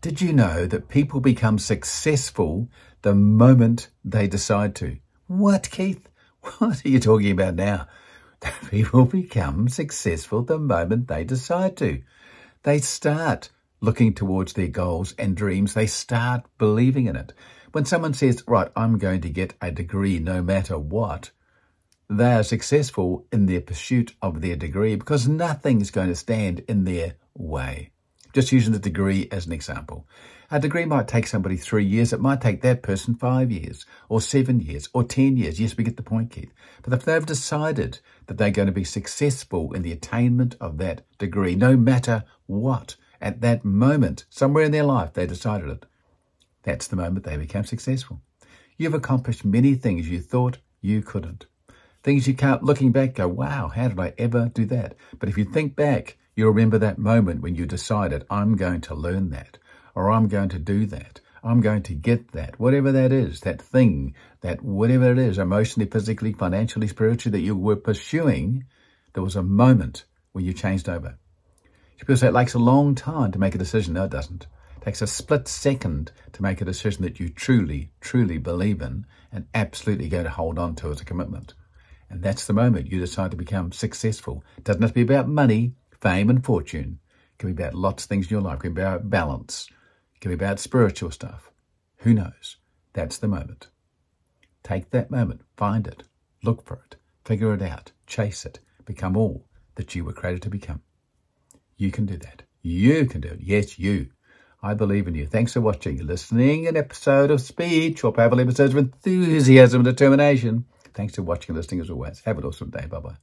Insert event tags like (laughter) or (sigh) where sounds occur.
Did you know that people become successful the moment they decide to? What, Keith? (laughs) What are you talking about now? (laughs) People become successful the moment they decide to. They start looking towards their goals and dreams. They start believing in it. When someone says, right, I'm going to get a degree no matter what, they are successful in their pursuit of their degree because nothing's going to stand in their way. Just using the degree as an example. A degree might take somebody three years. It might take that person five years or seven years or 10 years. Yes, we get the point, Keith. But if they've decided that they're going to be successful in the attainment of that degree, no matter what, at that moment, somewhere in their life, they decided it. That's the moment they became successful. You've accomplished many things you thought you couldn't. Things you can't, looking back, go, wow, how did I ever do that? But if you think back, You'll remember that moment when you decided, I'm going to learn that, or I'm going to do that. I'm going to get that, whatever that is, that thing, that whatever it is, emotionally, physically, financially, spiritually, that you were pursuing, there was a moment when you changed over. People say it takes a long time to make a decision. No, it doesn't. It takes a split second to make a decision that you truly, truly believe in and absolutely go to hold on to as a commitment. And that's the moment you decide to become successful. It doesn't have to be about money fame and fortune. It can be about lots of things in your life. It can be about balance. It can be about spiritual stuff. Who knows? That's the moment. Take that moment, find it, look for it, figure it out, chase it, become all that you were created to become. You can do that. You can do it. Yes, you. I believe in you. Thanks for watching, listening, an episode of SPEED short powerful episodes of enthusiasm and determination. Thanks for watching and listening as always. Have an awesome day. Bye bye.